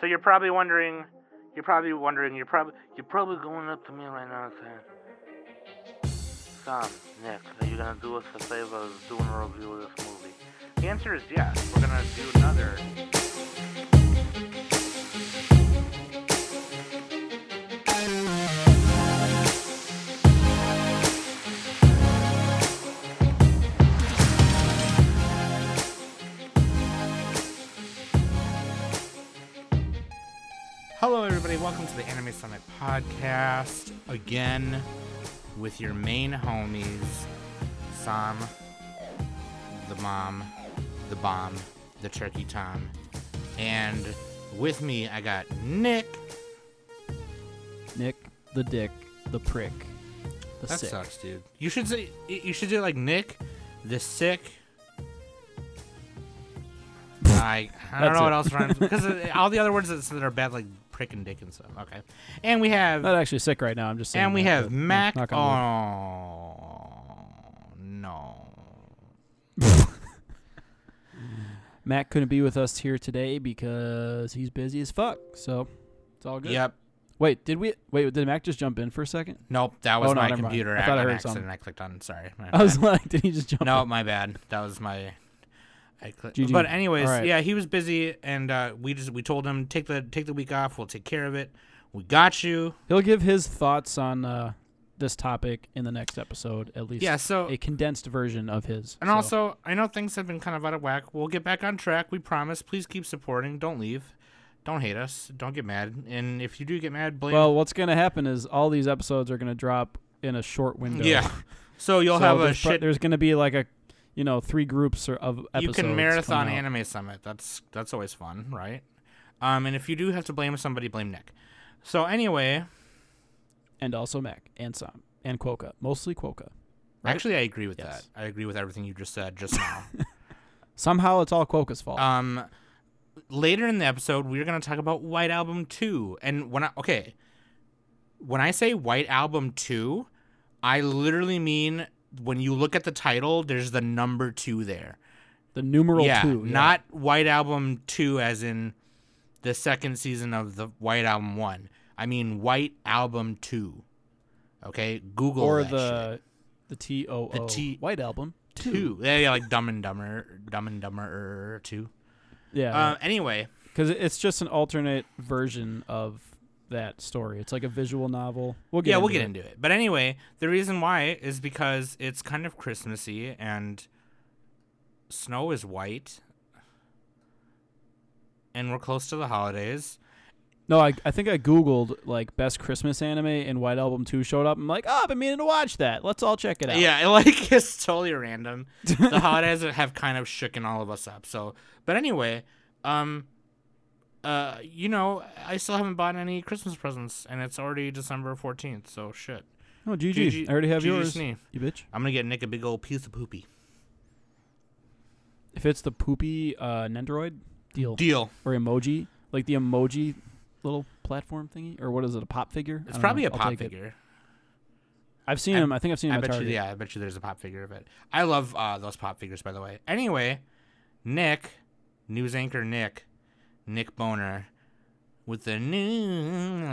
So you're probably wondering, you're probably wondering, you're probably you're probably going up to me right now and saying, Sam, Nick, are you gonna do us a favor of doing a review of this movie? The answer is yes. We're gonna do another. Welcome to the Anime Summit podcast again with your main homies, Sam, the mom, the bomb, the turkey Tom, and with me I got Nick. Nick, the dick, the prick, the That sick. sucks, dude. You should say you should do like Nick, the sick. I I don't That's know what it. else rhymes because all the other words that, that are bad like prick and dick and stuff. Okay, and we have Not actually sick right now. I'm just saying. and we that, have mm, Mac. knock on. Oh no. Mac couldn't be with us here today because he's busy as fuck. So it's all good. Yep. Wait, did we? Wait, did Mac just jump in for a second? Nope. That was Oh, no, my mind. computer. I thought I heard accident. something. I clicked on. Sorry. I was like, did he just jump? no, in? my bad. That was my. I clicked. But anyways, right. yeah, he was busy, and uh, we just we told him take the take the week off. We'll take care of it. We got you. He'll give his thoughts on uh, this topic in the next episode. At least Yeah. So a condensed version of his. And So, also, I know things have been kind of out of whack. We'll get back on track. We promise. Please keep supporting. Don't leave. Don't hate us. Don't get mad. And if you do get mad, blame. well, what's gonna happen is all these episodes are gonna drop in a short window. yeah. So you'll So have a there's shit. there's gonna be like a, you know, three groups or, of episodes. you can marathon anime summit. That's that's always fun, right? Um, and if you do have to blame somebody, blame Nick. So anyway, and also Mac and Sam and Quoka, mostly Quoka. Right? actually, I agree with Yes. that. I agree with everything you just said just now. Somehow it's all Quoka's fault. Um, later in the episode, we're gonna talk about White Album Two, and when I okay, when I say White Album Two, I literally mean when you look at the title, there's the number two there. the numeral yeah, two, yeah. not White Album Two, as in the second season of the White Album One. I mean White Album Two. Okay, Google or the shit. the T O The O T- White Album two. Yeah, yeah, like Dumb and Dumber, Dumb and Dumber Two. Yeah, Uh, anyway, because it's just an alternate version of that story. It's like a visual novel. We'll get yeah, we'll get it. into it. But anyway, the reason why is because it's kind of Christmassy and snow is white. And we're close to the holidays. No, I, I think I googled like best Christmas anime and White Album Two showed up. I'm like, oh, I've been meaning to watch that. Let's all check it out. Yeah, like it's totally random. the holidays have kind of shooken all of us up. So, but anyway, um uh you know, I still haven't bought any Christmas presents and it's already December 14th. So shit. Oh, GG. GG I already have GG yours. Snee. You bitch. I'm going to get Nick a big old piece of poopy. If it's the poopy uh, Nendoroid, deal. Deal. or emoji, like the emoji little platform thingy, or what is it? A pop figure? It's probably know. a I'll pop take it. figure. I've seen I- him. I think I've seen him I bet Target. you, yeah, I bet you there's a pop figure of it. I love uh, those pop figures, by the way. Anyway, Nick, news anchor Nick, Nick Boner, with the new.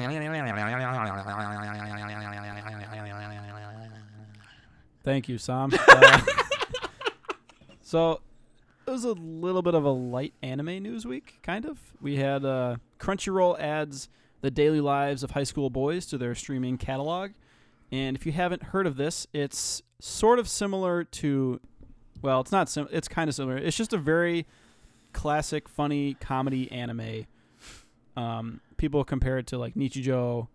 Thank you, Sam. Uh, so it was a little bit of a light anime news week, kind of. We had uh, Crunchyroll adds the daily lives of high school boys to their streaming catalog, and if you haven't heard of this, it's sort of similar to, well, it's not sim. It's kind of similar. It's just a very classic, funny comedy anime. Um, people compare it to like Nichijou.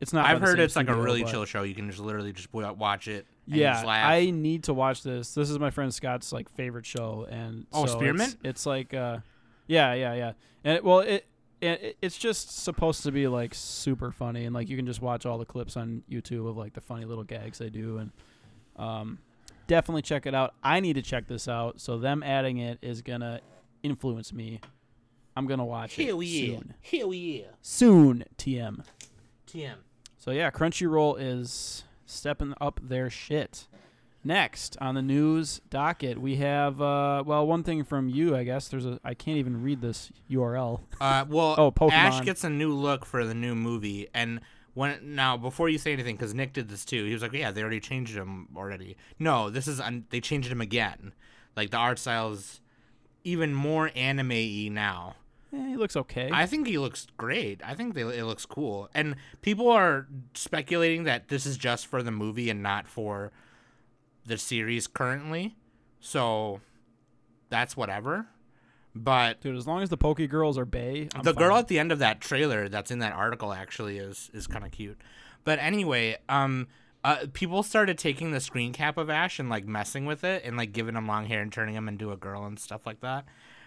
It's not. I've heard it's like a really but- chill show. You can just literally just watch it. And yeah. I need to watch this. This is my friend Scott's like favorite show, and Oh, so Spearmint? It's, it's like, uh, yeah, yeah, yeah, and it, well, it, it it's just supposed to be like super funny, and like you can just watch all the clips on YouTube of like the funny little gags they do, and um, definitely check it out. I need to check this out, so them adding it is gonna influence me. I'm gonna watch it Hell yeah! soon. Hell yeah! Soon, TM. TM. So yeah, Crunchyroll is stepping up their shit. Next on the news docket, we have uh, well, one thing from you, I guess. There's a I can't even read this URL. Uh, well, Oh, Pokemon. Ash gets a new look for the new movie, and when now before you say anything, because Nick did this too, he was like, "Yeah, they already changed him already." No, this is un- they changed him again. Like the art style is even more anime-y now. Eh, he looks okay. I think he looks great. I think they, it looks cool, and people are speculating that this is just for the movie and not for the series currently. So that's whatever. But Dude, as long as the Poke Girls are Bay, I'm the girl at the end of that trailer that's in that article actually is is kind of cute. But anyway, um, uh, people started taking the screen cap of Ash and like messing with it and like giving him long hair and turning him into a girl and stuff like that,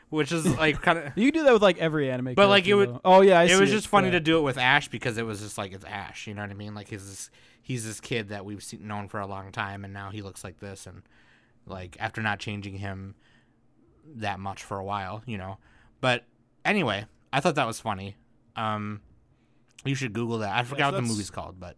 which is like kind of. You can do that with like every anime. But, like, it would- though. Oh yeah, I It see was just funny yeah. to do it with Ash because it was just like it's Ash, you know what I mean? Like he's this he's this kid that we've seen, known for a long time, and now he looks like this, and like after not changing him that much for a while, you know. But anyway, I thought that was funny. Um, you should Google that. I forgot what the movie's called, but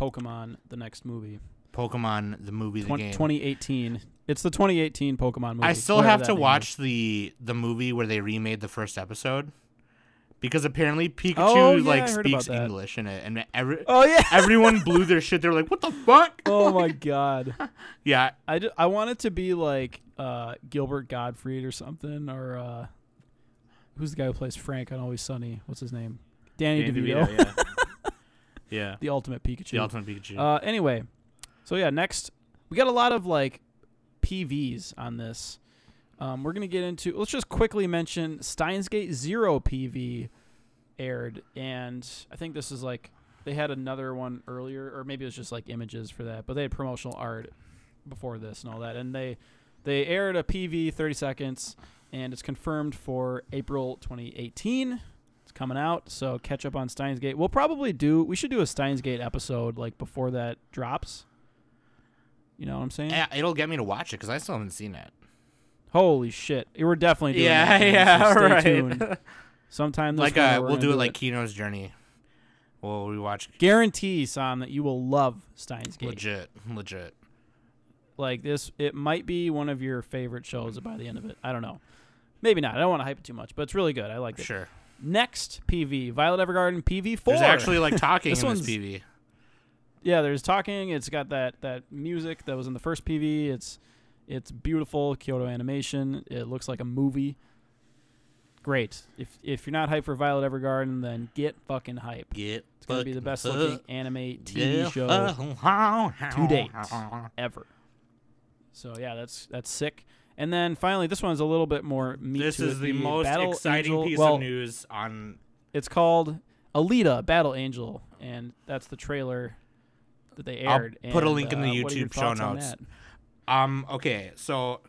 Pokemon, the next movie, Pokemon the movie, the game. 2018. It's the 2018 Pokemon movie. I still whatever have to watch is. the the movie where they remade the first episode because apparently Pikachu Oh, yeah, like I heard about speaks. English in it, and every Oh yeah. everyone blew their shit. They were like, "What the fuck?" oh my god. Yeah, I, ju- I want it to be like uh, Gilbert Gottfried or something, or uh, who's the guy who plays Frank on Always Sunny? What's his name? Danny, Danny DeVito, DeVito, yeah, yeah, the ultimate Pikachu. the ultimate Pikachu. Uh, anyway, so yeah, next we got a lot of like PVs on this. Um, we're gonna get into. Let's just quickly mention Steins Gate Zero PV aired, and I think this is like they had another one earlier, or maybe it was just like images for that, but they had promotional art before this and all that, and they they aired a PV 30 seconds, and it's confirmed for April 2018. Coming out, so catch up on Steins Gate. We'll probably do. We should do a Steins Gate episode like before that drops. You know what I'm saying? yeah, it'll get me to watch it because I still haven't seen it. Holy shit! We're definitely doing Yeah, that. yeah, so stay right. tuned. Sometime this like winter, uh, we'll do it like Kino's Journey. We'll rewatch guarantee, Sam, that you will love Steins Gate. legit, legit. Like this, it might be one of your favorite shows by the end of it. I don't know. Maybe not. I don't want to hype it too much, but it's really good. I like it. Sure. Next PV, Violet Evergarden PV four. There's actually like talking This in this one's- PV. yeah, there's talking. It's got that that music that was in the first PV. It's it's beautiful Kyoto animation. It looks like a movie. Great. If if you're not hyped for Violet Evergarden, then get fucking hype. Get It's gonna be the best looking anime TV Yeah. show to date. ever. So yeah, that's that's sick. And then finally, this one's a little bit more meat This is it. the most Battle exciting Angel- piece well, of news on. It's called Alita Battle Angel, and that's the trailer that they I'll aired. put a link in the uh, what are your YouTube show notes. Um. Okay. So,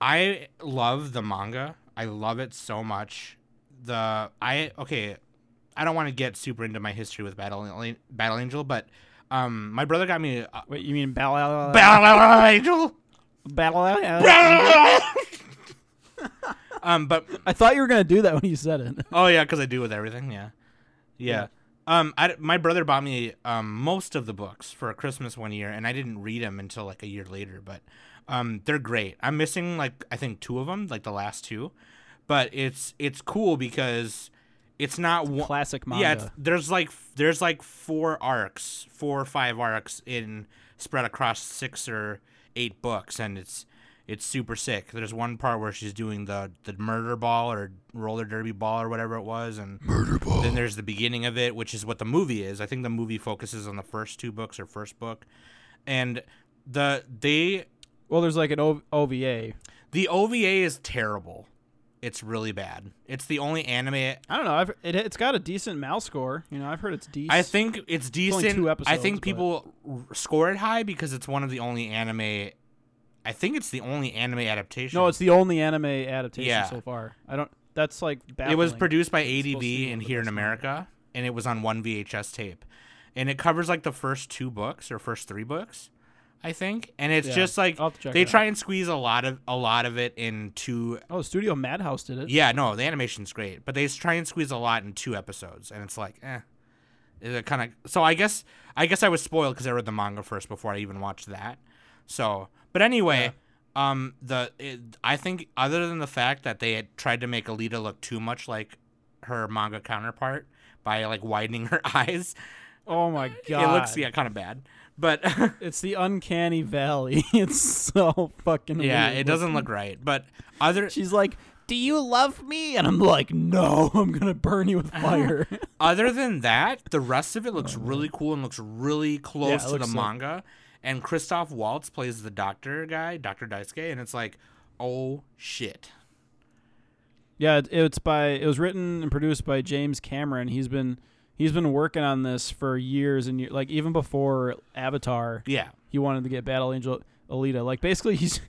I love the manga. I love it so much. The I okay. I don't want to get super into my history with Battle Battle Angel, but um, my brother got me uh, Wait, you mean Battle Battle Angel. Battle? um, but I thought you were gonna do that when you said it. Oh yeah, because I do with everything. Yeah, yeah. Yeah. Um, I, my brother bought me um most of the books for Christmas one year, and I didn't read them until like a year later. But um, they're great. I'm missing like I think two of them, like the last two, but it's it's cool because it's not one. Classic manga. Yeah, it's, there's like there's like four arcs, four or five arcs in spread across six or eight books, and it's it's super sick. There's one part where she's doing the the murder ball or roller derby ball or whatever it was, and murder ball. Then there's the beginning of it, which is what the movie is. I think the movie focuses on the first two books or first book, and the they well, there's like an o- OVA. the OVA is terrible. It's really bad. It's the only anime I don't know. I've, it, it's got a decent Mal score. You know, I've heard it's decent. I think it's decent. two I think people r- score it high because it's one of the only anime. I think it's the only anime adaptation. no, it's the only anime adaptation Yeah. so far. I don't. That's like it was produced by It's ADV in here in America, and it was on one VHS tape, and it covers like the first two books or first three books, I think, and it's Yeah. just like I'll have to check they it out. try and squeeze a lot of a lot of it into. Oh, Studio Madhouse did it. Yeah, no, the animation's great, but they s- try and squeeze a lot in two episodes, and it's like, eh, It kind of so I guess I guess I was spoiled because I read the manga first before I even watched that. So, but anyway, um, the it, I think other than the fact that they had tried to make Alita look too much like her manga counterpart by like widening her eyes, Oh my god. it looks yeah kind of bad. But It's the uncanny valley. It's so fucking yeah, it doesn't look right. But other She's like, "Do you love me?" And I'm like, "No, I'm gonna burn you with fire." other than that, the rest of it looks oh, really cool and looks really close it to the sick. manga. And Christoph Waltz plays the doctor guy, Doctor Daisuke, and it's like, oh shit. yeah, it, it's by it was written and produced by James Cameron. He's been he's been working on this for years and years. Like even before Avatar, Yeah, he wanted to get Battle Angel Alita. Like basically, he's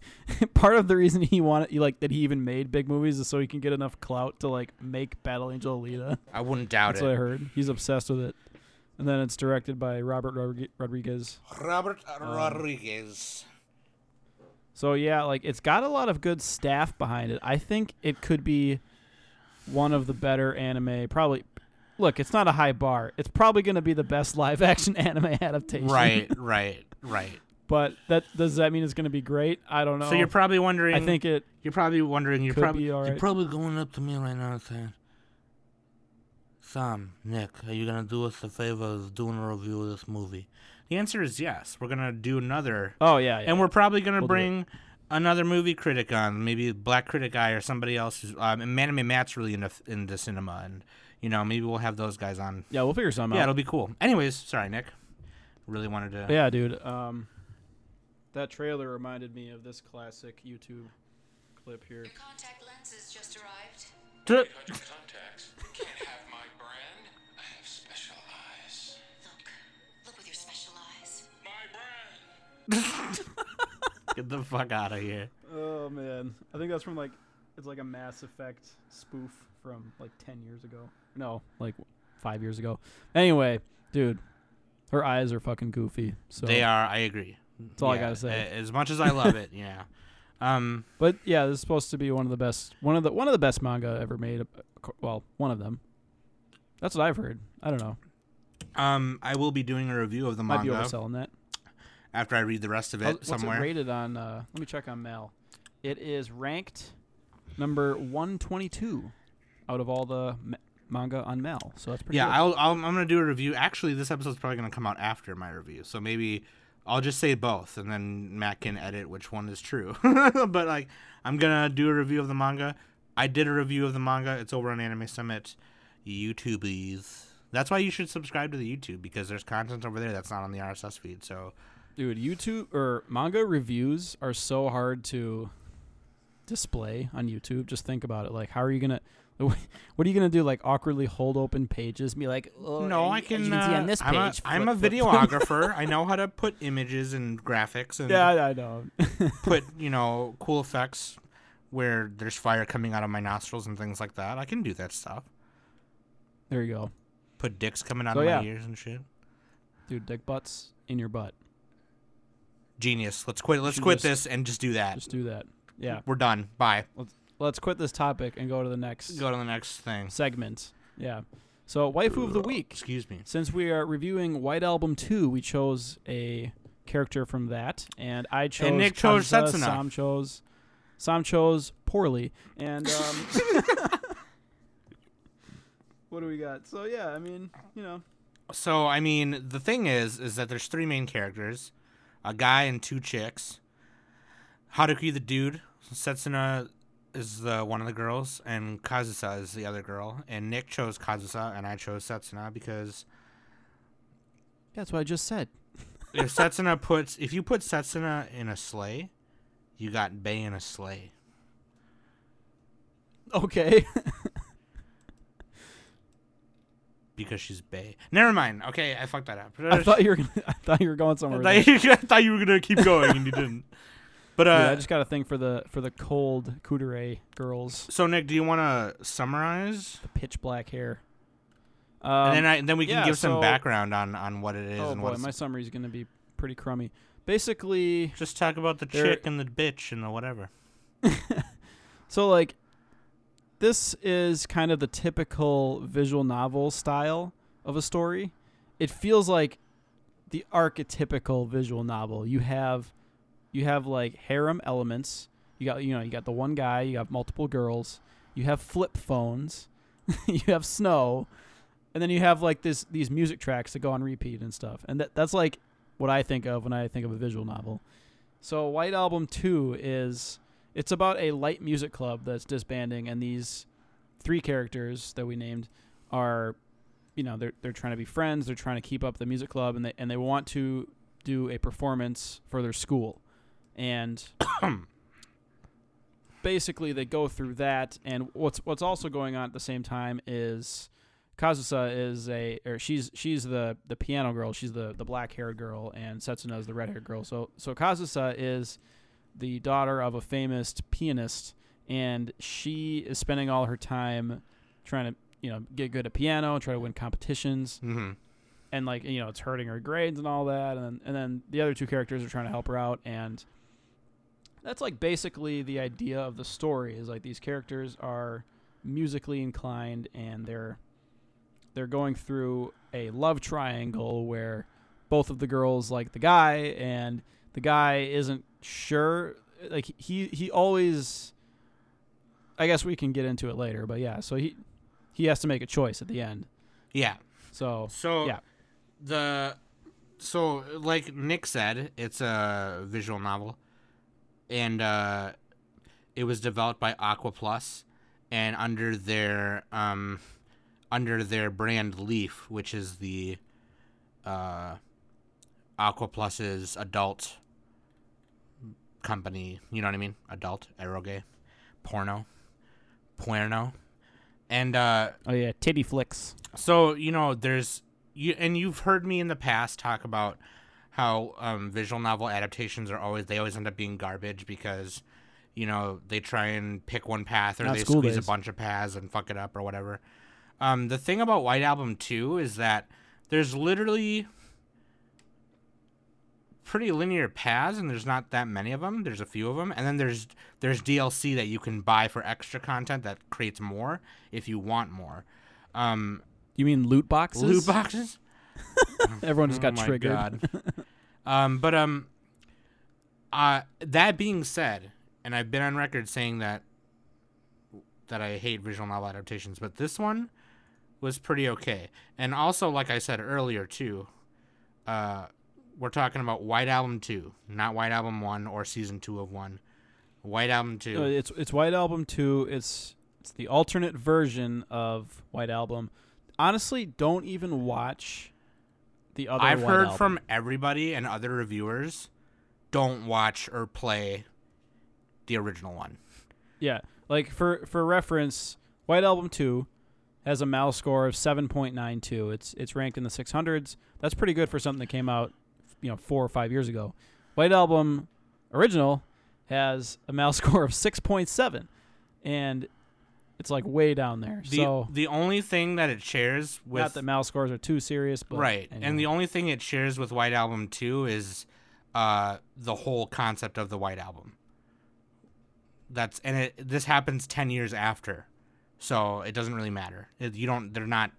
part of the reason he wanted like that he even made big movies is so he can get enough clout to like make Battle Angel Alita. I wouldn't doubt That's what I heard. He's obsessed with it. And then it's directed by Robert Rodriguez. Robert Um, Rodriguez. So yeah, like it's got a lot of good staff behind it. I think it could be one of the better anime. Probably, look, it's not a high bar. It's probably going to be the best live action anime adaptation. Right, right, right. But that does that mean it's going to be great? I don't know. So you're probably wondering. I think it. you're probably wondering. You're probably all you're probably going up to me right now and saying, "Sam, Nick, are you gonna do us the favor of doing a review of this movie?" The answer is yes. We're gonna do another Oh yeah, yeah. and we're probably gonna We'll bring another movie critic on, maybe Black Critic Guy or somebody else. Who's, um, and Anime Matt's really into into cinema, and you know maybe we'll have those guys on. yeah, we'll figure something Yeah, out. Yeah, it'll be cool. Anyways, sorry, Nick. Really wanted to. Yeah, dude. Um, that trailer reminded me of this classic YouTube clip here. Your contact lenses just arrived. T- contacts. Can't have my brand. I have special eyes. Look. Look with your special eyes. My brand. Get the fuck out of here. Oh man, I think that's from like it's like a Mass Effect spoof from like ten years ago. No, like five years ago. Anyway, dude, her eyes are fucking goofy. So They are. I agree. That's all I gotta say. As much as I love it, yeah. Um, But yeah, this is supposed to be one of the best, one of the one of the best manga ever made. uh, Well, one of them. That's what I've heard. I don't know. um, I will be doing a review of the Might be manga overselling that. after I read the rest of it somewhere. it rated on? Uh, let me check on Mal. It is ranked number one twenty two out of all the manga on Mal. So that's pretty. yeah, good. I'll, I'll, I'm gonna do a review. Actually, this episode's probably gonna come out after my review, so maybe I'll just say both, and then Matt can edit which one is true. but like, I'm gonna do a review of the manga. I did a review of the manga. It's over on Anime Summit, YouTubies. That's why you should subscribe to the YouTube because there's content over there that's not on the RSS feed. So Dude, YouTube or manga reviews are so hard to display on YouTube. Just think about it. Like, how are you gonna? What are you gonna do? Like, awkwardly hold open pages, and be like, oh, no, I can. can see uh, on this I'm a, page. I'm a flip, flip." videographer. I know how to put images and graphics and yeah, I know. put you know cool effects where there's fire coming out of my nostrils and things like that. I can do that stuff. there you go, Put dicks coming out So, of yeah. my ears and shit. dude. Dick butts in your butt. Genius. Let's quit. Let's quit this and just do that. Just do that. Yeah. We're done. Bye. Let's quit this topic and go to the next Go to the next thing. segment. Yeah. So, waifu of the week. Excuse me. Since we are reviewing White Album 2, we chose a character from that, and I chose And Nick chose Kazusa, Setsuna. Sam chose Sam chose poorly, and um, what do we got? So yeah, I mean, you know, So I mean, the thing is, is that there's three main characters, a guy and two chicks. Haruki the dude, Setsuna is the one of the girls, and Kazusa is the other girl. And Nick chose Kazusa, and I chose Setsuna because that's what I just said. if Setsuna puts, if you put Setsuna in a sleigh, you got Bay in a sleigh. Okay. Because she's Bay. Never mind. Okay, I fucked that up. I thought you were gonna, I thought you were going somewhere. I thought you, I thought you were gonna keep going, and you didn't. But uh, Dude, I just got a thing for the for the cold Kudere girls, so Nick, do you want to summarize? the pitch black hair. Um, and then I then we can yeah, give some background on on what it is oh and what boy, my summary's gonna be pretty crummy. Basically, just talk about the chick and the bitch and the whatever. So like this is kind of the typical visual novel style of a story it feels like the archetypical visual novel. You have you have like harem elements. You got you know, you got the one guy, you got multiple girls, you have flip phones, you have snow, and then you have like this these music tracks that go on repeat and stuff. And that that's like what I think of when I think of a visual novel. So White Album 2 is it's about a light music club that's disbanding and these three characters that we named are you know they're they're trying to be friends they're trying to keep up the music club and they and they want to do a performance for their school and basically they go through that. And what's what's also going on at the same time is Kazusa is a or she's she's the the piano girl. She's the the black haired girl and Setsuna is the red haired girl. So so Kazusa is the daughter of a famous pianist and she is spending all her time trying to you know get good at piano try to win competitions. Mm-hmm. and like you know it's hurting her grades and all that. And then, and then the other two characters are trying to help her out. And that's like basically the idea of the story is like these characters are musically inclined and they're they're going through a love triangle where both of the girls like the guy and the guy isn't sure like he he always I guess we can get into it later but yeah so he he has to make a choice at the end Yeah. so So Yeah. the so like Nick said, it's a visual novel, and uh, it was developed by Aqua Plus, and under their um, under their brand Leaf, which is the uh, Aqua Plus's adult company. You know what I mean? Adult eroge, porno, porno, and uh, oh yeah titty flicks so you know, there's you, and you've heard me in the past talk about how um, visual novel adaptations are always they always end up being garbage because you know they try and pick one path or Not they squeeze a bunch of paths and fuck it up or whatever. Um, the thing about White Album Two is that there's literally pretty linear paths and there's not that many of them there's a few of them and then there's there's dlc that you can buy for extra content that creates more if you want more um You mean loot boxes? loot boxes Everyone just got Oh my triggered. Um, but um, uh, that being said, and I've been on record saying that that I hate visual novel adaptations, but this one was pretty okay. And also, like I said earlier too, uh, we're talking about White Album two, not White Album one or season two of one. White Album two. Uh, it's it's White Album two. It's it's the alternate version of White Album. Honestly, don't even watch the other. I've heard Album. from everybody and other reviewers, don't watch or play the original one. yeah, like for for reference, White Album two has a Mal score of seven point nine two. It's it's ranked in the six hundreds. That's pretty good for something that came out, you know, four or five years ago. White Album original has a Mal score of six point seven, and it's like way down there. The so the only thing that it shares with not that Mal scores are too serious, but right, anyway. and the only thing it shares with White Album two is uh, the whole concept of the White Album. That's and it this happens ten years after, so it doesn't really matter. It, you don't. They're not.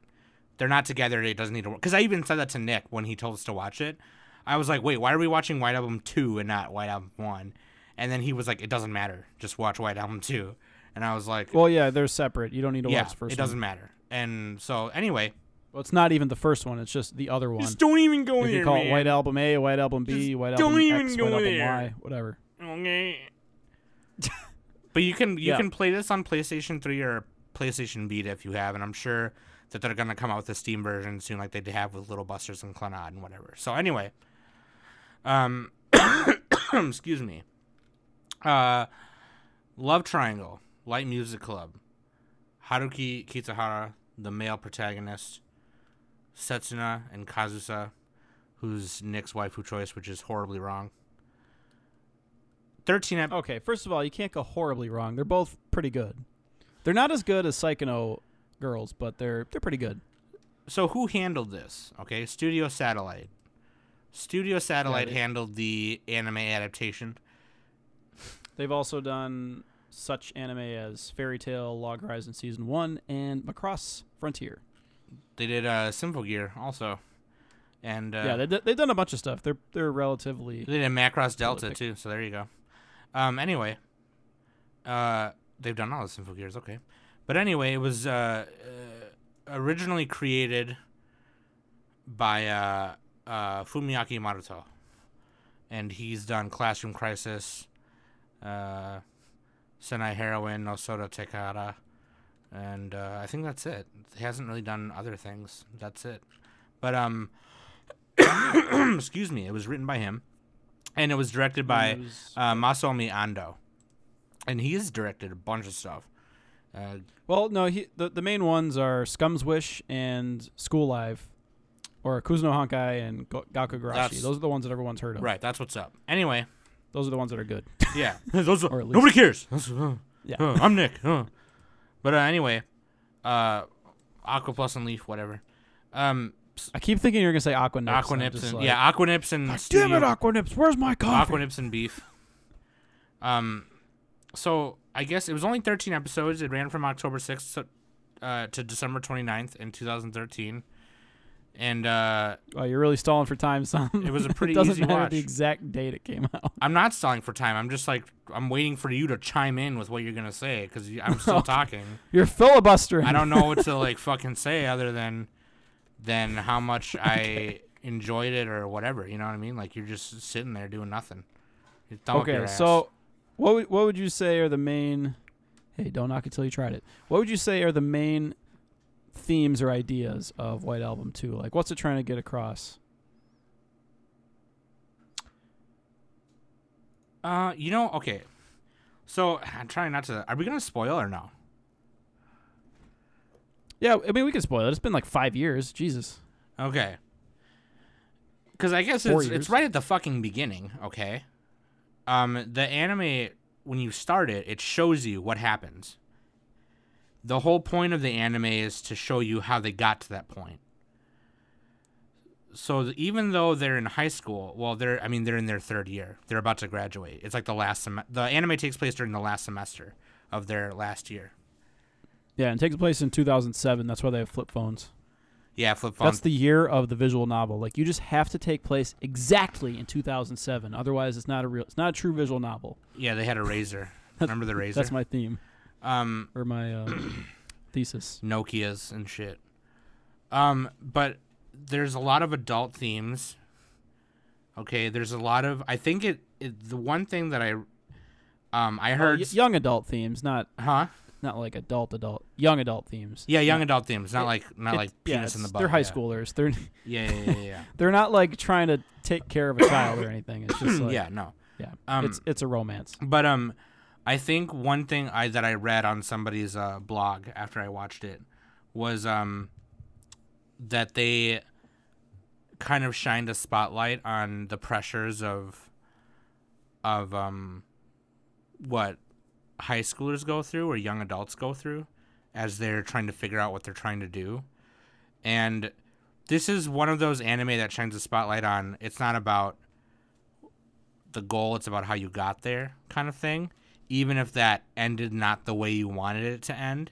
They're not together. It doesn't need to work. Because I even said that to Nick when he told us to watch it. I was like, wait, why are we watching White Album two and not White Album one? And then he was like, it doesn't matter. Just watch White Album two. And I was like, Well, yeah, they're separate. You don't need to yeah, watch the first it doesn't matter. And so anyway, Well, it's not even the first one. It's just the other one. just don't even go You there, can call man. it White Album A, White Album B, Just White don't Album even X, go White Album. Y, whatever. Okay. but you can you Yeah. can play this on PlayStation 3 or PlayStation Vita if you have, and I'm sure that they're gonna come out with a Steam version soon, like they have with Little Busters and Clannad and whatever. So anyway, um, excuse me. Uh, Love Triangle, Light Music Club, Haruki Kitahara, the male protagonist, Setsuna and Kazusa, who's Nick's waifu choice, which is horribly wrong. 13 ep- Okay, first of all, you can't go horribly wrong. They're both pretty good. They're not as good as Psychono girls, but they're they're pretty good. so who handled this? Okay, Studio Satelight. Studio Satelight they- handled the anime adaptation. They've also done such anime as Fairy Tail, Log Horizon Season 1, and Macross Frontier. They did uh, Gear also. and uh, yeah, they, they've done a bunch of stuff. They're they're relatively. They did Macross Delta Prolific. too, so there you go. Um, anyway, uh, they've done all the Symphogears, okay. But anyway, it was uh, uh, originally created by uh, uh, Fumiaki Maruto, and he's done Classroom Crisis, uh, Saenai Heroine, No Sodatekata, and uh, I think that's it. He hasn't really done other things. That's it. But um, excuse me, it was written by him, and it was directed by uh, Masaomi Ando, and he's directed a bunch of stuff. Uh, Well, no, he, the the main ones are Scum's Wish and School Live, or Kuzu no Honkai and Gakkougurashi. Those are the ones that everyone's heard of. right, that's what's up. Anyway, Those are the ones that are good. yeah, those Or at least- nobody cares. That's- uh, Yeah. uh, I'm Nick. uh. But uh, anyway, uh, Aqua Plus and Leaf, whatever. Um, I keep thinking you're gonna say Aqua Nips. Aqua and I'm Nips just and like, yeah, Aqua Nips and Damn Studio- it, Aqua Nips! Where's my coffee? Aqua Nips and Beef. Um, so I guess it was only 13 episodes. It ran from October 6th to, uh, to December 29th in 2013, and uh, Oh, you're really stalling for time, son. It was a pretty it doesn't easy matter watch. the exact date it came out. I'm not stalling for time. I'm just like I'm waiting for you to chime in with what you're gonna say because I'm still talking. You're filibustering. I don't know what to like fucking say other than than how much I enjoyed it or whatever. You know what I mean? Like you're just sitting there doing nothing. Your thumb up your Okay, so what would, what would you say are the main? Hey, don't knock it till you tried it. What would you say are the main themes or ideas of White Album Two? Like, what's it trying to get across? uh, you know, okay. So I'm trying not to. Are we gonna spoil or no? Yeah, I mean we can spoil it. It's been like five years. Jesus. Okay. Because I guess Four it's, years. it's right at the fucking beginning. Okay. Um, the anime when you start it, it shows you what happens. The whole point of the anime is to show you how they got to that point. So even though they're in high school, well, they're I mean they're in their third year. They're about to graduate. It's like the last sem- The anime takes place during the last semester of their last year. Yeah, and it takes place in 2007. That's why they have flip phones. Yeah, flip phones. That's the year of the visual novel. Like you just have to take place exactly in 2007. Otherwise, it's not a real. It's not a true visual novel. yeah, they had a razor. Remember the razor? That's my theme um, or my uh, thesis. Nokia's and shit. Um, but there's a lot of adult themes. Okay, there's a lot of. I think it. it the one thing that I, um, I heard. Y- young adult themes, not huh? not like adult adult. Young adult themes. Yeah, young adult themes. Not It- like not It- like yeah, penis in the butt. They're high yeah. schoolers. They're Yeah, yeah, yeah, yeah. they're not like trying to take care of a child or anything. It's just like yeah, no. yeah. Um, it's it's a romance. But um, I think one thing I that I read on somebody's uh, blog after I watched it was um that they kind of shined a spotlight on the pressures of of um what high schoolers go through or young adults go through as they're trying to figure out what they're trying to do. And this is one of those anime that shines a spotlight on it's not about the goal, it's about how you got there kind of thing, even if that ended not the way you wanted it to end.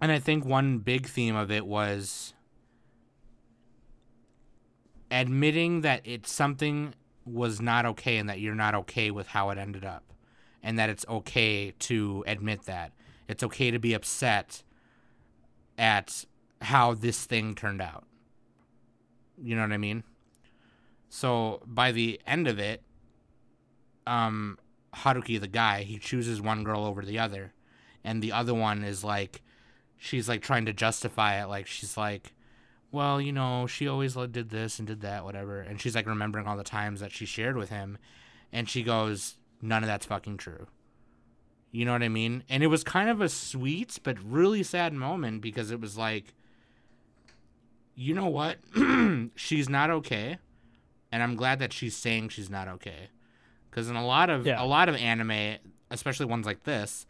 And I think one big theme of it was admitting that it's something was not okay and that you're not okay with how it ended up. And that it's okay to admit that. It's okay to be upset at how this thing turned out. You know what I mean? So by the end of it, um, Haruki, the guy, he chooses one girl over the other, and the other one is like, she's like trying to justify it, like she's like, well, you know, she always did this and did that, whatever, and she's like remembering all the times that she shared with him, and she goes, none of that's fucking true. You know what I mean? And it was kind of a sweet but really sad moment because it was like, you know what? she's not okay and I'm glad that she's saying she's not okay. Because in a lot of Yeah. a lot of anime, especially ones like this,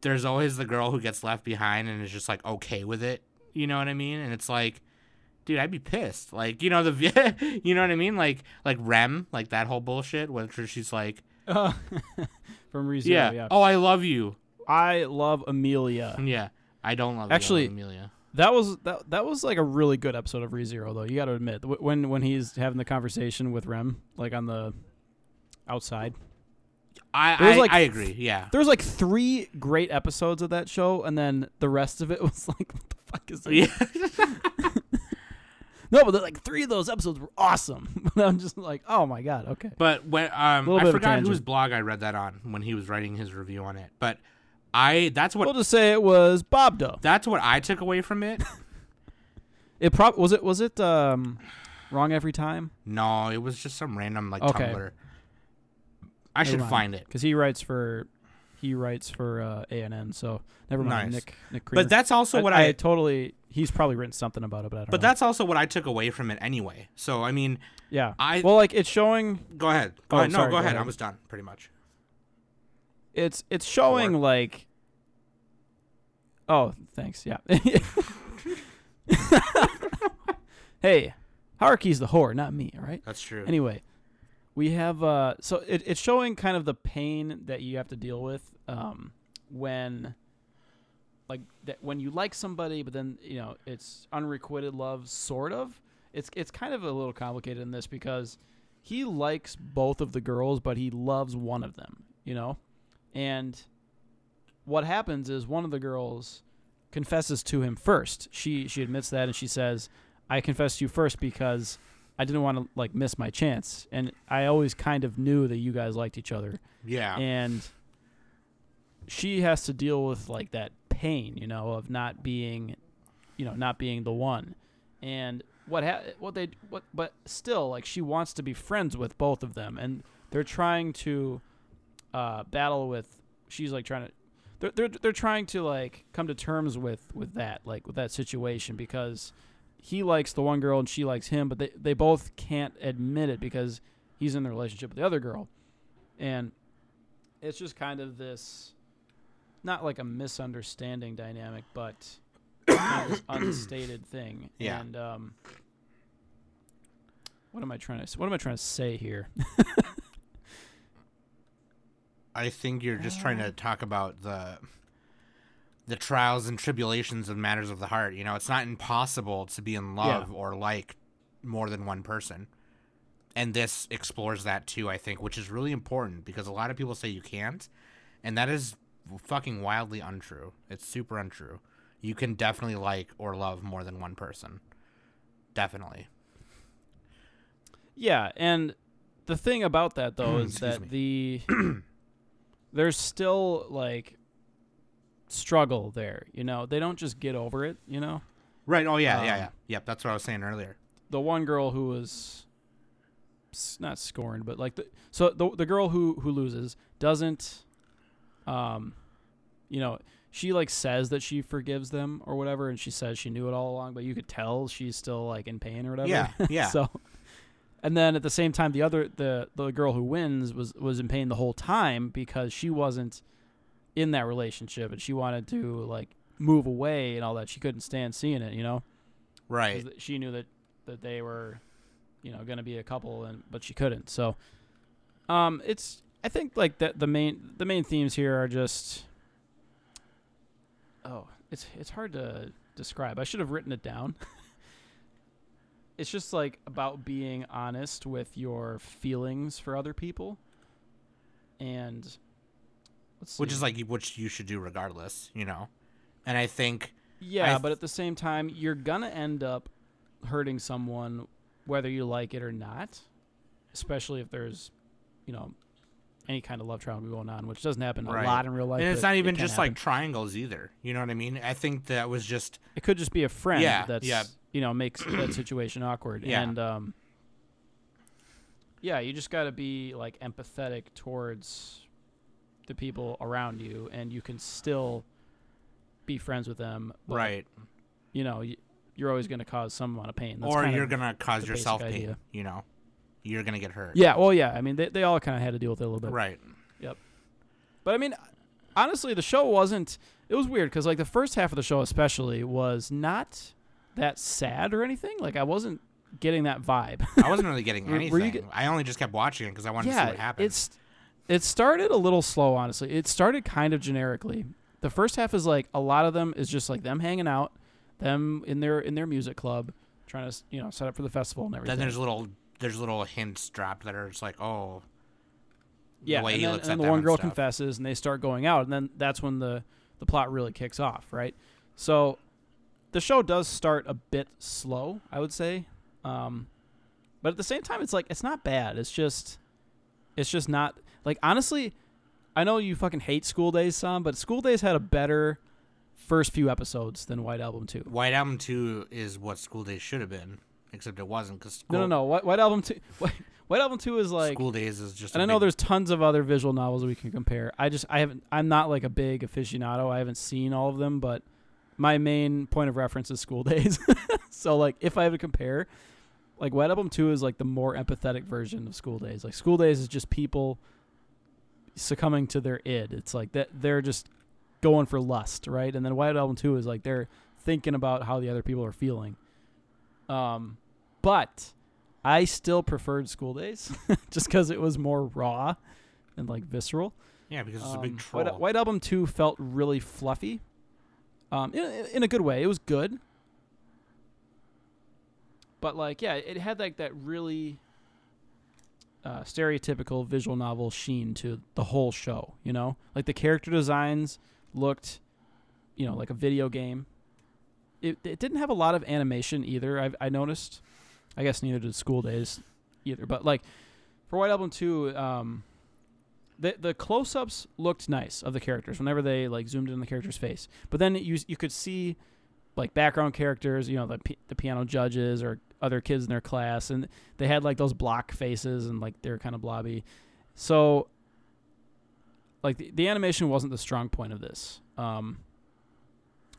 there's always the girl who gets left behind and is just like okay with it. You know what I mean? And it's like, dude, I'd be pissed. Like, you know the, you know what I mean? Like, like Rem, like that whole bullshit, where she's like, Uh, from ReZero, yeah, yeah. oh, I love you. I love Emilia. Yeah, I don't love Actually- love Emilia. That was that that was like a really good episode of ReZero though. You got to admit when when he's having the conversation with Rem like on the outside. I I, like, I agree. Yeah. There was like three great episodes of that show, and then the rest of it was like, what the fuck is this? Yeah. No, but like three of those episodes were awesome. I'm just like, oh my god, okay. But when um, I bit of a forgot whose blog I read that on when he was writing his review on it. But I that's what We'll just say it was Bobduh. that's what I took away from it. It prob was it was it um wrong every time no, it was just some random like Okay. Tumblr. I should mind. find it. because he writes for he writes for uh, ANN. So never mind, Nice. Nick Nick. But that's also I, what I, totally he's probably written something about it, but I don't but know. that's also what I took away from it anyway. So I mean, yeah. I well, like it's showing go ahead. Go Oh, ahead. No, sorry, go, go ahead. I was done pretty much. it's it's showing Or- like oh thanks yeah hey Haruki's the whore not me all right That's true. anyway we have uh so it, it's showing kind of the pain that you have to deal with um when like that when you like somebody but then you know it's unrequited love sort of. It's it's kind of a little complicated in this because he likes both of the girls but he loves one of them you know? And what happens is one of the girls confesses to him first. She she admits that and she says i confessed to you first because I didn't want to like miss my chance, and I always kind of knew that you guys liked each other, yeah. and she has to deal with like that pain, you know, of not being, you know, not being the one, and what ha- what they what but still like she wants to be friends with both of them, and they're trying to uh, battle with. She's like trying to. They're, they're, they're trying to like come to terms with with that like with that situation because he likes the one girl and she likes him, but they, they both can't admit it because he's in the relationship with the other girl. And it's just kind of this not like a misunderstanding dynamic, but kind of this unstated thing. Yeah. And um what am I trying to what am I trying to say here? I think you're just trying to talk about the the trials and tribulations of matters of the heart. You know, it's not impossible to be in love or like more than one person. And this explores that too, I think, which is really important because a lot of people say you can't, and that is fucking wildly untrue. It's super untrue. You can definitely like or love more than one person. Definitely. Yeah, and the thing about that though is that the there's still like struggle there, you know. They don't just get over it, you know. Right. Oh yeah, yeah, Um, yeah. Yep, that's what I was saying earlier. The one girl who was not scorned, but like the so the the girl who who loses doesn't um you know, she like says that she forgives them or whatever and she says she knew it all along, but you could tell she's still like in pain or whatever. Yeah, yeah. so and then at the same time the other the the girl who wins was was in pain the whole time because she wasn't in that relationship and she wanted to like move away and all that. She couldn't stand seeing it, you know. Right. She knew that that they were you know, going to be a couple and but she couldn't. So um it's I think like that the main the main themes here are just oh, it's it's hard to describe. I should have written it down. it's just like about being honest with your feelings for other people. And which is like which you should do regardless, you know. And I think Yeah, I but at the same time, you're gonna end up hurting someone whether you like it or not. Especially if there's, you know, any kind of love triangle going on, which doesn't happen Right. a lot in real life. and it's not even can just like triangles either. You know what I mean? I think that was just it could just be a friend Yeah, that's yeah. you know makes that situation awkward. Yeah. And um, yeah, you just got to be like empathetic towards the people around you, and you can still be friends with them. but, right. You know, you're always going to cause some amount of pain. That's or you're gonna cause yourself pain. idea. You know, you're gonna get hurt. Yeah, well, yeah. I mean, they, they all kind of had to deal with it a little bit. Right. Yep. But I mean, honestly, the show wasn't. It was weird because like the first half of the show, especially, was not that sad or anything. Like I wasn't getting that vibe. I wasn't really getting anything. get- I only just kept watching it because I wanted to see what happened. it's it started a little slow. Honestly, it started kind of generically. The first half is like a lot of them is just like them hanging out. them in their in their music club, trying to you know set up for the festival and everything. Then there's little there's little hints dropped that are just like, oh, the yeah, way and he then, looks and at the one and girl stuff. confesses, and they start going out, and then that's when the the plot really kicks off, right? So the show does start a bit slow, I would say, um, but at the same time, it's like it's not bad. It's just it's just not like honestly. I know you fucking hate School Days, Sam, but School Days had a better first few episodes than White Album Two. White Album Two is what School Days should have been, except it wasn't because No, no, no. White, White Album Two. White, White Album Two is like School Days is just. And I I know there's tons of other visual novels we can compare. I just I haven't I'm not like a big aficionado. I haven't seen all of them, but my main point of reference is School Days. so like if I have to compare, like White Album 2 is like the more empathetic version of School Days. Like School Days is just people succumbing to their id. It's like that they're just going for lust, right? And then White Album 2 is like they're thinking about how the other people are feeling. Um but I still preferred School Days just because it was more raw and like visceral. yeah because it's a Um, big troll. White, White Album Two felt really fluffy, um, in, in a good way. It was good, but like yeah, it had like that really uh, stereotypical visual novel sheen to the whole show. You know, like the character designs looked, you know, like a video game. It it didn't have a lot of animation either. I I noticed. I guess neither did School Days, either. But like for White Album Two, um, the the close ups looked nice of the characters whenever they like zoomed in on the character's face. But then you you could see like background characters, you know, the pi- the piano judges or other kids in their class, and they had like those block faces and like they're kind of blobby. So like the, the animation wasn't the strong point of this. Um,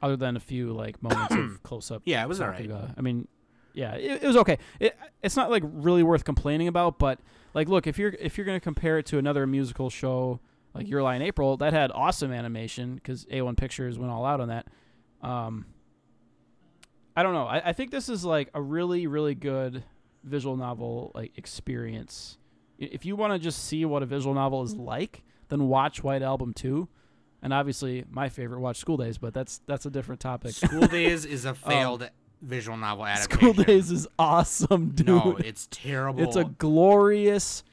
other than a few like moments of close up. yeah, it was alright. I mean, yeah, it, it was okay. It, it's not like really worth complaining about, but like, look, if you're if you're gonna compare it to another musical show like Your Lie in April, that had awesome animation because A1 Pictures went all out on that. Um, I don't know. I, I think this is like a really really good visual novel like experience. If you want to just see what a visual novel is like, then watch White Album two. And obviously, my favorite, watch School Days, but that's that's a different topic. School Days is a um, failed visual novel adaptation. School Days is awesome, dude. No, it's terrible. It's a glorious,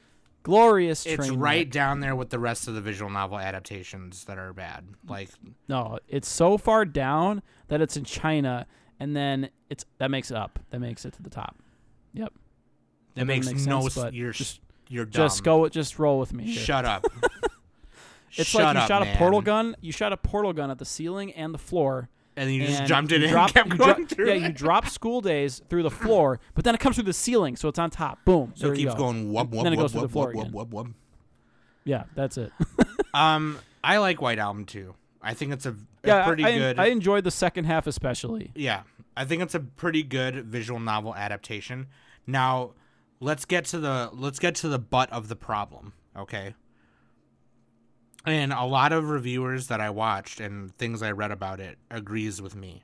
glorious It's right wreck. down there with the rest of the visual novel adaptations that are bad. Like No, it's so far down that it's in China, and then it's that makes it up. That makes it to the top. Yep. that makes make no. sense, s- you're just- you're dumb. Just go. Just roll with me. here. Shut up. It's Shut like you up, shot a portal gun. You shot a portal gun at the ceiling and the floor. and you just jumped it in and kept going drop- through. Yeah, it. you drop school days through the floor, but then it comes through the ceiling, so it's on top. Boom. So it keeps go. going wub And wub then it wub goes through the floor again. Yeah, that's it. Um, I like White Album too. I think it's a yeah, pretty I, good. I enjoyed the second half especially. yeah, I think it's a pretty good visual novel adaptation. Now, let's get to the let's get to the butt of the problem. Okay. And a lot of reviewers that I watched and things I read about it agrees with me.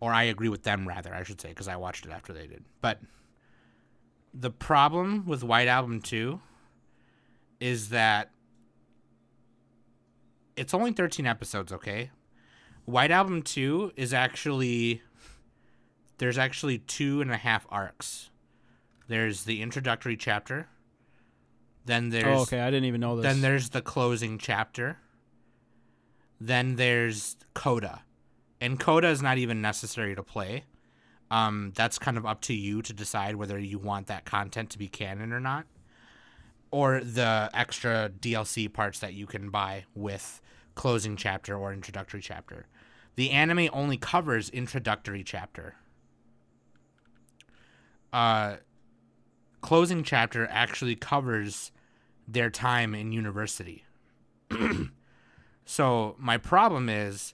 Or I agree with them rather, I should say, because I watched it after they did. But the problem with White Album 2 is that it's only 13 episodes, okay? White Album 2 is actually there's actually two and a half arcs. There's the introductory chapter. Then there's Oh, okay. I didn't even know this. then there's the closing chapter. Then there's Coda. And Coda is not even necessary to play. Um, that's kind of up to you to decide whether you want that content to be canon or not. Or the extra DLC parts that you can buy with closing chapter or introductory chapter. The anime only covers introductory chapter. Uh, closing chapter actually covers their time in university. so my problem is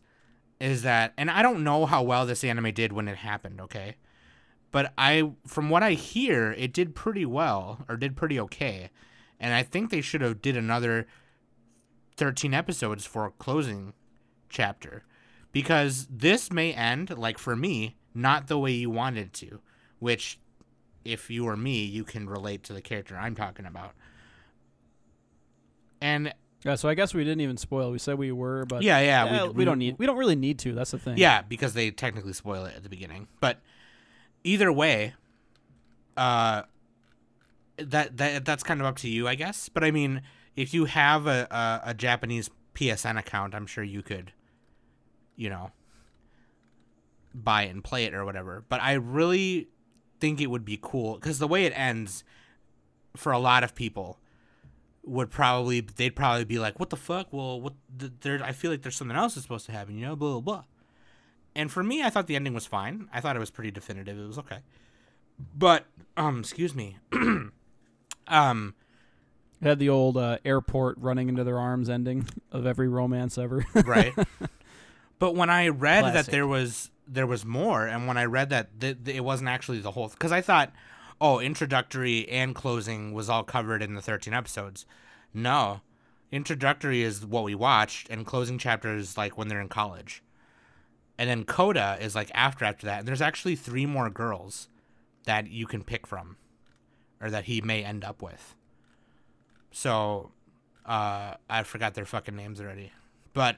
is that and I don't know how well this anime did when it happened, okay? But I from what I hear, it did pretty well or did pretty okay. And I think they should have did another 13 episodes for a closing chapter because this may end like for me not the way you wanted to, which if you or me, you can relate to the character I'm talking about. And Yeah, so I guess we didn't even spoil. We said we were, but yeah, yeah, yeah, we, don't need. We don't really need to. That's the thing. Yeah, because they technically spoil it at the beginning. But either way, uh, that that that's kind of up to you, I guess. But I mean, if you have a a, a Japanese PSN account, I'm sure you could, you know, buy it and play it or whatever. But I really think it would be cool because the way it ends, for a lot of people, would probably they'd probably be like, "What the fuck? Well, what? th- There, I feel like there's something else that's supposed to happen, you know, blah blah blah." And for me, I thought the ending was fine. I thought it was pretty definitive. It was okay. But um, excuse me. um, It had the old uh, airport running into their arms ending of every romance ever. right. but when I read that there was there was more, and when I read that th- th- it wasn't actually the whole, because I thought, oh, introductory and closing was all covered in the thirteen episodes. No, introductory is what we watched, and closing chapter is like when they're in college, and then coda is like after after that. And there's actually three more girls that you can pick from, or that he may end up with. So, uh, I forgot their fucking names already, but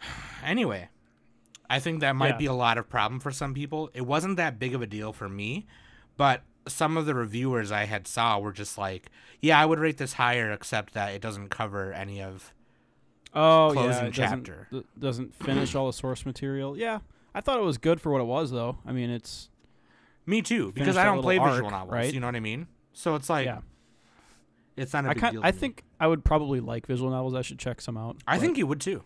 anyway, I think that might Yeah. be a lot of problem for some people. It wasn't that big of a deal for me, but some of the reviewers I had saw were just like, "Yeah, I would rate this higher, except that it doesn't cover any of." oh Closing yeah, chapter. doesn't, doesn't finish all the source material. Yeah, I thought it was good for what it was, though. I mean, it's Me too, because I don't play little visual novels. right? You know what I mean? So it's like, yeah. it's not a I big deal. I think I would probably like visual novels. I should check some out. I think you would too.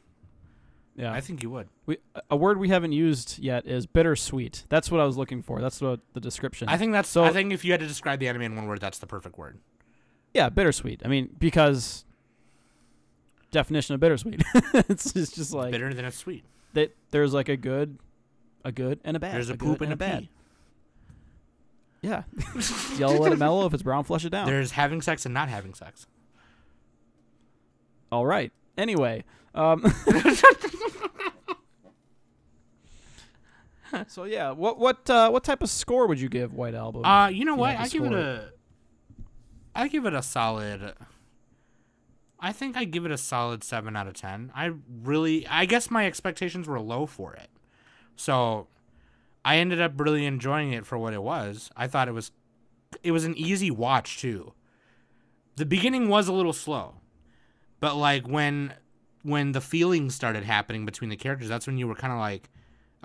yeah. I think you would. we, a word we haven't used yet is bittersweet. That's what I was looking for. That's what the description. I think that's. So- I think if you had to describe the anime in one word, that's the perfect word. yeah, bittersweet. I mean, because definition of bittersweet. it's, it's just like Bitter than it's sweet. that. There's like a good, a good and a bad. There's a good poop and a bad. pee. Yeah. Yellow, let it mellow. If it's brown, flush it down. There's having sex and not having sex. All right. Anyway, um, so yeah, what what uh, what type of score would you give White Album? Uh, you know what? had I give it a. I give it a solid. I think I give it a solid seven out of ten. I really, I guess my expectations were low for it, so I ended up really enjoying it for what it was. I thought it was, it was an easy watch too. The beginning was a little slow, but like when when the feelings started happening between the characters, that's when you were kind of like,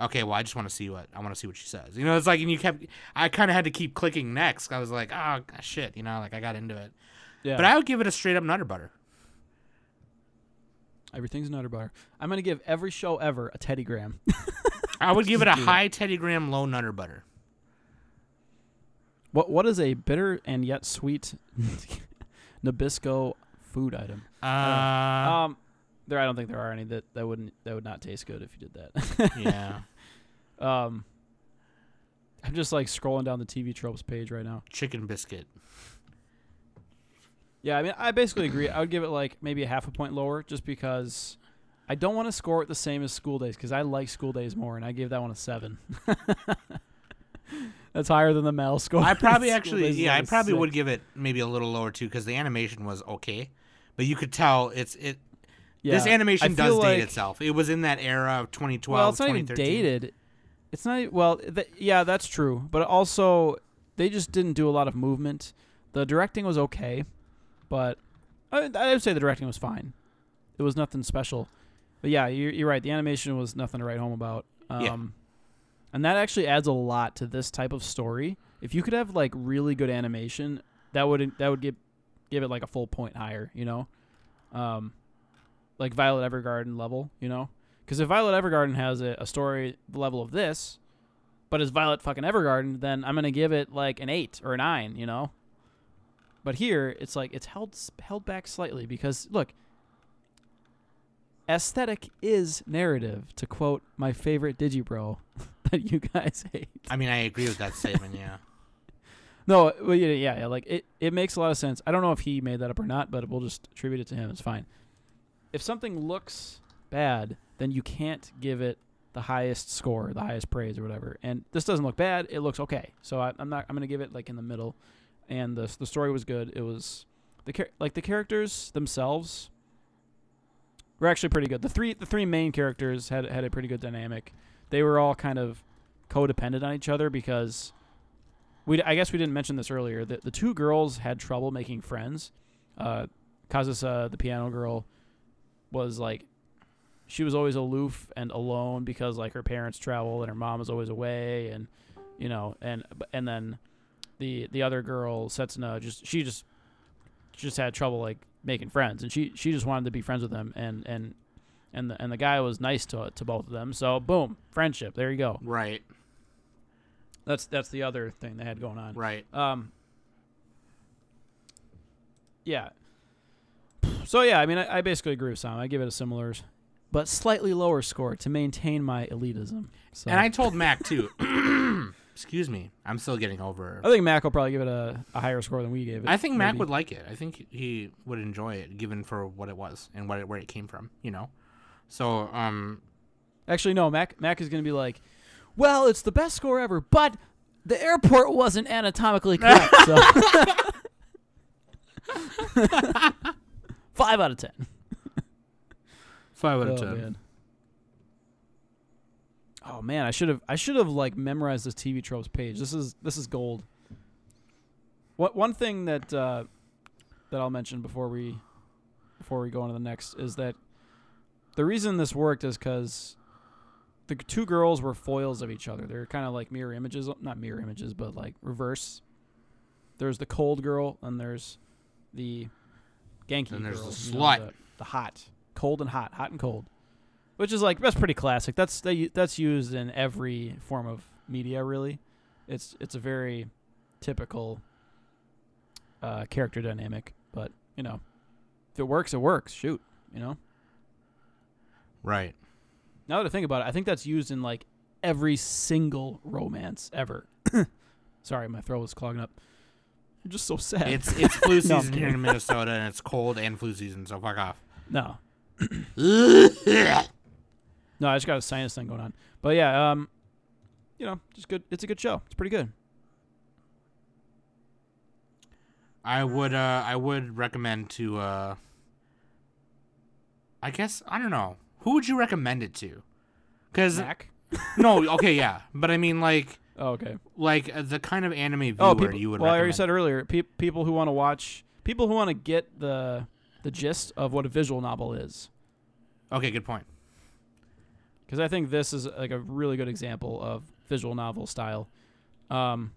okay, well, I just want to see what I want to see what she says. You know, it's like, and you kept, I kind of had to keep clicking next. I was like, oh ah, shit, you know, like I got into it. yeah, But I would give it a straight up nutter butter. everything's nutter butter. I'm gonna give every show ever a Teddy Graham. I would give it a high Teddy Graham, low nutter butter. what what is a bitter and yet sweet Nabisco food item? Uh, um, there I don't think there are any that that wouldn't that would not taste good if you did that. yeah, um, I'm just like scrolling down the TV tropes page right now. chicken biscuit. Yeah, I mean, I basically agree. I would give it like maybe a half a point lower, just because I don't want to score it the same as School Days, because I like School Days more, and I gave that one a seven. That's higher than the Mal score. I probably actually, yeah, I like probably would give it maybe a little lower too because the animation was okay, but you could tell it's it. This animation does feel date like- itself. It was in that era of 2012, Well, it's not even dated. It's not. Well, th- yeah, that's true. But also, they just didn't do a lot of movement. The directing was okay, but I, I would say the directing was fine. It was nothing special. But yeah, you're, you're right. The animation was nothing to write home about. Um, Yeah. And that actually adds a lot to this type of story. If you could have like really good animation, that would that would give give it like a full point higher. You know, um, like Violet Evergarden level. You know, because if Violet Evergarden has a, a story the level of this, but it's Violet fucking Evergarden, then I'm gonna give it like an eight or a nine. You know. But here, it's like it's held held back slightly because look, aesthetic is narrative. To quote my favorite Digibro that you guys hate. I mean, I agree with that statement. Yeah. No, well, yeah, yeah, yeah, like it, it makes a lot of sense. I don't know if he made that up or not, but we'll just attribute it to him. It's fine. If something looks bad, then you can't give it the highest score, the highest praise, or whatever. And this doesn't look bad; it looks okay. So I, I'm not. I'm gonna give it like in the middle. And the the story was good. It was the char- like the characters themselves were actually pretty good. The three the three main characters had had a pretty good dynamic. They were all kind of codependent on each other because we I guess we didn't mention this earlier. The the two girls had trouble making friends. Uh, Kazusa, the piano girl, was like she was always aloof and alone because like her parents traveled and her mom was always away and you know and and then the the other girl Setsuna just she just just had trouble like making friends and she she just wanted to be friends with them and and and the and the guy was nice to to both of them so boom friendship there you go Right. that's that's the other thing they had going on Right. um. Yeah. So yeah, I mean, I, I basically agree with Sam. I give it a similar, but slightly lower score to maintain my elitism. So And I told Mac too. Excuse me. I'm still getting over. I think Mac will probably give it a, a higher score than we gave it. I think Mac maybe. would like it. I think he would enjoy it, given for what it was and what it, where it came from. You know. So um, Actually, no. Mac Mac is going to be like, well, it's the best score ever, but the airport wasn't anatomically correct. so five out of ten. five out of Oh, ten. man. Oh man, I should have I should have like memorized this TV tropes page. This is this is gold. What one thing that uh, that I'll mention before we before we go on to the next is that the reason this worked is because the two girls were foils of each other. They're kind of like mirror images, not mirror images, but like reverse. There's the cold girl and there's the Genki And there's girl. the you know, slut. the, the hot, cold and hot, hot and cold, which is like that's pretty classic. That's they, that's used in every form of media. Really, it's it's a very typical uh, character dynamic. But you know, if it works, it works. Shoot, you know. Right. Now that I think about it, I think that's used in like every single romance ever. Sorry, my throat was clogging up. I'm just so sad. It's it's flu No, season here in Minnesota, and it's cold and flu season. So fuck off. no, no, I just got a sinus thing going on. But yeah, um, you know, just good. It's a good show. It's pretty good. I would uh I would recommend to uh I guess I don't know. Who would you recommend it to? Cuz no, okay, yeah. But I mean like Oh, okay. like uh, the kind of anime viewer Oh, people, you would well, I already said earlier. Pe- people who want to watch, people who want to get the the gist of what a visual novel is. Okay, good point. Because I think this is like a really good example of visual novel style. Um,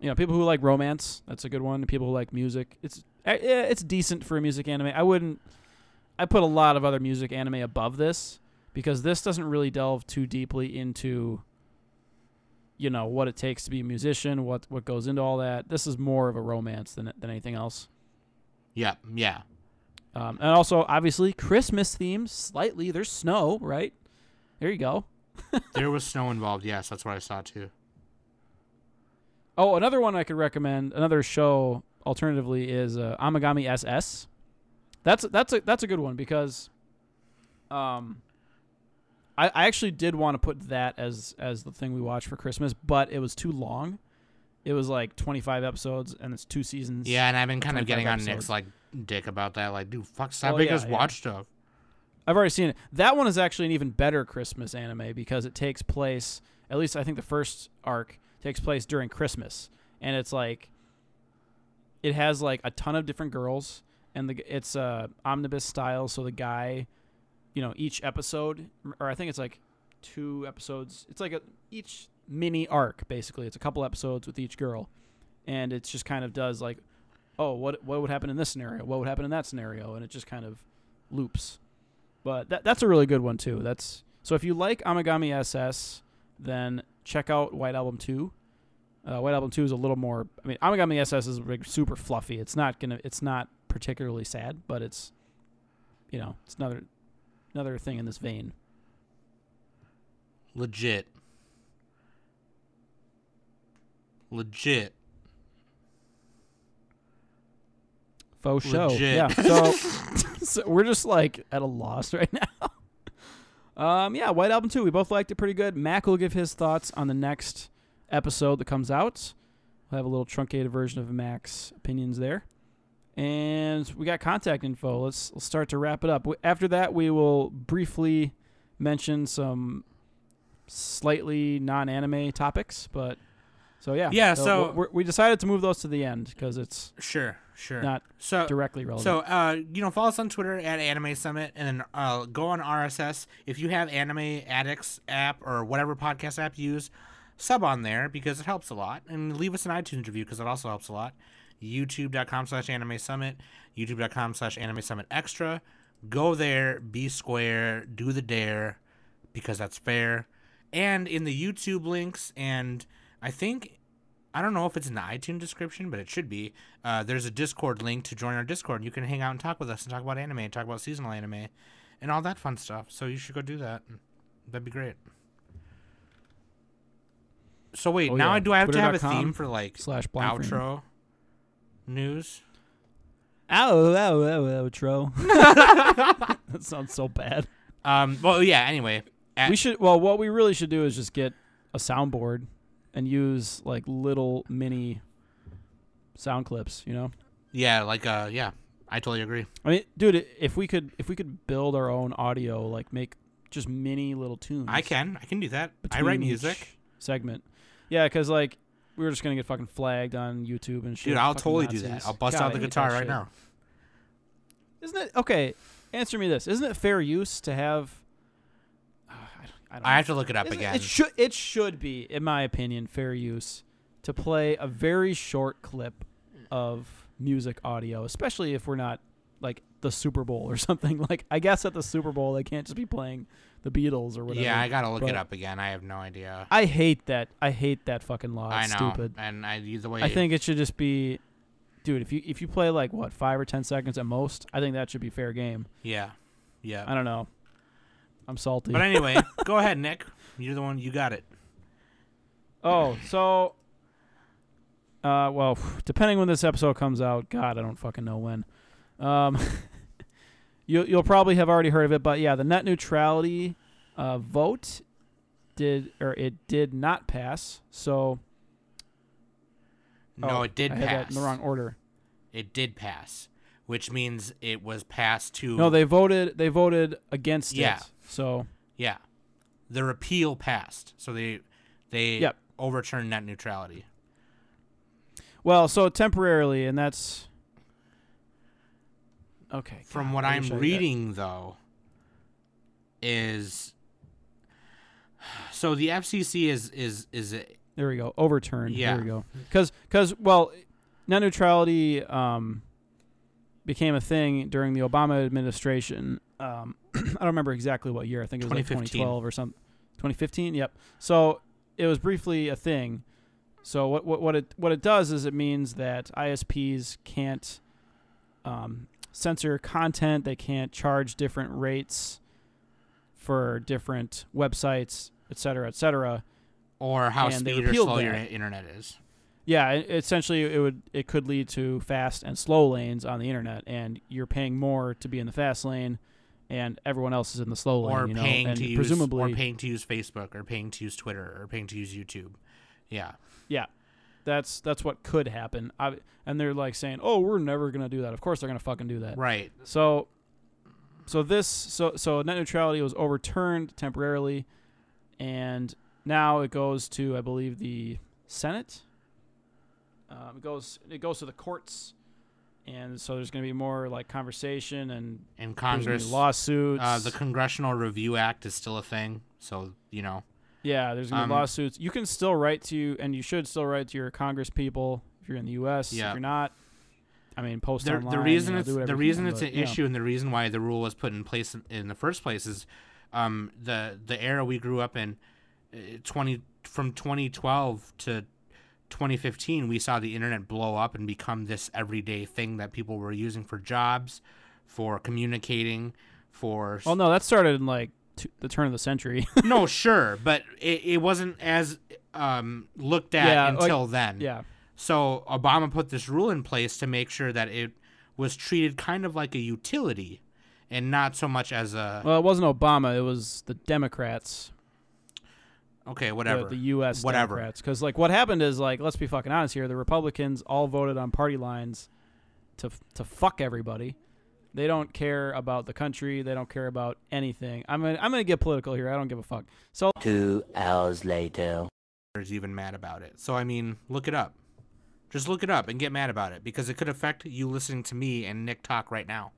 you know, people who like romance, that's a good one. People who like music, it's eh, it's decent for a music anime. I wouldn't. I put a lot of other music anime above this because this doesn't really delve too deeply into. You know what it takes to be a musician, what what goes into all that. This is more of a romance than than anything else. Yeah, yeah. Um, and also, obviously, Christmas themes slightly. There's snow, right? There you go. There was snow involved. Yes, that's what I saw too. Oh, another one I could recommend, another show alternatively is uh, Amagami SS. That's that's a that's a good one because, um, I I actually did want to put that as as the thing we watched for Christmas, but it was too long. It was like 25 episodes, and it's two seasons. Yeah, and I've been kind of 25 getting on episodes. Nick's like dick about that. Like, dude, fuck, stop Oh, making yeah, us yeah. watch stuff. I've already seen it. That one is actually an even better Christmas anime because it takes place. At least I think the first arc takes place during Christmas, and it's like it has like a ton of different girls, and the it's uh, omnibus style. So the guy, you know, each episode, or I think it's like two episodes. It's like a each mini arc basically. It's a couple episodes with each girl, and it just kind of does like, oh, what what would happen in this scenario? What would happen in that scenario? And it just kind of loops. But that that's a really good one too. That's so if you like Amagami SS, then check out White Album Two. Uh, White Album Two is a little more. I mean, Amagami SS is like super fluffy. It's not gonna. It's not particularly sad, but it's, you know, it's another another thing in this vein. Legit. Legit. Faux show. Legit. Yeah. So, so we're just like at a loss right now. Um, yeah, White Album 2. We both liked it pretty good. Mac will give his thoughts on the next episode that comes out. We'll have a little truncated version of Mac's opinions there. And we got contact info. Let's, let's start to wrap it up. After that, we will briefly mention some slightly non-anime topics, but so yeah. Yeah, So so- we decided to move those to the end because it's Sure, sure. not so directly relevant. So, uh, you know, follow us on Twitter at Anime Summit, and then uh, go on RSS. If you have Anime Addicts app or whatever podcast app you use, sub on there because it helps a lot, and leave us an iTunes review because it also helps a lot. YouTube.com slash Anime Summit, YouTube.com slash Anime Summit Extra. Go there, be square, do the dare, because that's fair. And in the YouTube links, and I think I don't know if it's in the iTunes description, but it should be. Uh, there's a Discord link to join our Discord. You can hang out and talk with us and talk about anime, and talk about seasonal anime, and all that fun stuff. So you should go do that. That'd be great. So wait, Oh, now yeah. Do I have to have a theme for like slash outro news? Ow, ow, ow, outro. that sounds so bad. Um. Well, yeah. Anyway, we should. Well, what we really should do is just get a soundboard and use like little mini sound clips. You know, yeah, like uh, yeah, I totally agree. I mean, dude, if we could, if we could build our own audio, like make just mini little tunes. I can, I can do that. I write music, segment. Yeah, because like we were just gonna get fucking flagged on YouTube and shit. dude. I'll totally do that. I'll bust God, out the guitar right shit. now. Isn't it okay? Answer me this: Isn't it fair use to have? I I don't I know. have to look it up Isn't- again. It should it should be, in my opinion, fair use to play a very short clip of music audio, especially if we're not like the Super Bowl or something. Like I guess at the Super Bowl they can't just be playing the Beatles or whatever. Yeah, I gotta look but- it up again. I have no idea. I hate that. I hate that fucking law. I know, stupid. and I the way. I think it should just be, dude. If you if you play like what five or ten seconds at most, I think that should be fair game. Yeah, yeah. I don't know. I'm salty. But anyway, go ahead, Nick. You're the one. You got it. Oh, so uh well, depending when this episode comes out, god, I don't fucking know when. Um you you'll probably have already heard of it, but yeah, the net neutrality uh vote did or it did not pass. So No, oh, it did I pass. had that in the wrong order. It did pass, which means it was passed to. No, they voted they voted against Yeah. it. So Yeah, the repeal passed, so they they Yep. overturned net neutrality. well, so temporarily and that's Okay. From God, what I I'm reading, though, is so the FCC is is is it? There we go. Overturned. Yeah. There we go. Because, cause, well, net neutrality um, became a thing during the Obama administration. Um, I don't remember exactly what year. I think it was like 2012 or something. 2015. Yep. So it was briefly a thing. So what what what it what it does is it means that ISPs can't um, censor content. They can't charge different rates for different websites, et cetera, et cetera. or how And speed or slow your internet is. Yeah, it, essentially, it would it could lead to fast and slow lanes on the internet, and you're paying more to be in the fast lane, and everyone else is in the slow lane. or you know? paying and to use presumably, or paying to use Facebook or paying to use Twitter or paying to use YouTube. Yeah. yeah, that's that's what could happen. I, and they're like saying, "Oh, we're never gonna do that." Of course, they're gonna fucking do that. Right. So, so this so so net neutrality was overturned temporarily, and now it goes to I believe the Senate. Um, it goes it goes to the courts, and so there's going to be more like conversation and In Congress, lawsuits. uh, the Congressional Review Act is still a thing. So you know, yeah, there's going to um, be lawsuits. You can still write to and you should still write to your Congress people if you're in the U.S. Yeah. If you're not, I mean, post the, online. the reason you know, it's the reason can, it's but, an know. issue and the reason why the rule was put in place in, in the first place is um, the the era we grew up in, uh, twenty from 2012 to 2015, we saw the internet blow up and become this everyday thing that people were using for jobs, for communicating, for Well, no, that started in like t- the turn of the century. no, sure, but it, it wasn't as um, looked at Yeah, like- until then. yeah. So Obama put this rule in place to make sure that it was treated kind of like a utility and not so much as a Well, it wasn't Obama. It was the Democrats, okay, the, whatever. the U.S. Whatever. Democrats. Because like what happened is like let's be fucking honest here. The Republicans all voted on party lines to to fuck everybody. They don't care about the country. They don't care about anything. I'm gonna I'm gonna get political here. I don't give a fuck. So Two hours later. is even mad about it. So I mean, look it up. Just look it up and get mad about it because it could affect you listening to me and Nick talk right now.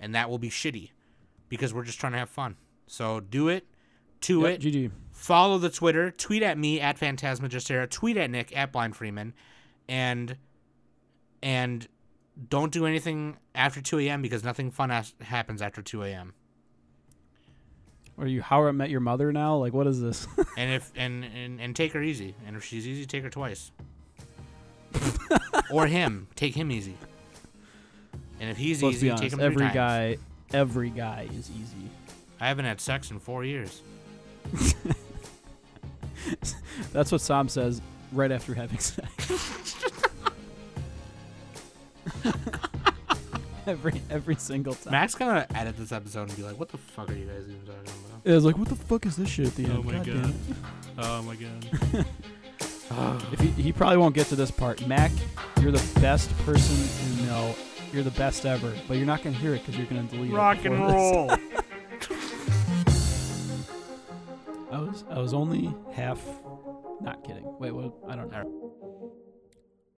And that will be shitty because we're just trying to have fun. So do it, to yeah, it. GG. Follow the Twitter. Tweet at me at Phantasmagistera. Tweet at Nick at Blind Freeman, and and don't do anything after 2 a.m. because nothing fun as- happens after 2 a.m. Are you How I Met Your Mother now? Like what is this? And if and, and and take her easy. And if she's easy, take her twice. or him, take him easy. And if he's Let's easy, be take honest. him Every times. guy, every guy is easy. I haven't had sex in four years. That's what Sam says right after having sex. every every single time. Max gonna edit this episode and be like, "What the fuck are you guys even talking about?" It was like, what the fuck is this shit at the oh end? Oh my damn God. Oh my god. If he, he probably won't get to this part. Mac, you're the best person you know. You're the best ever, but you're not gonna hear it because you're gonna delete Rock it. and before this. roll. I was I was only half. Not kidding. Wait, what? I don't know.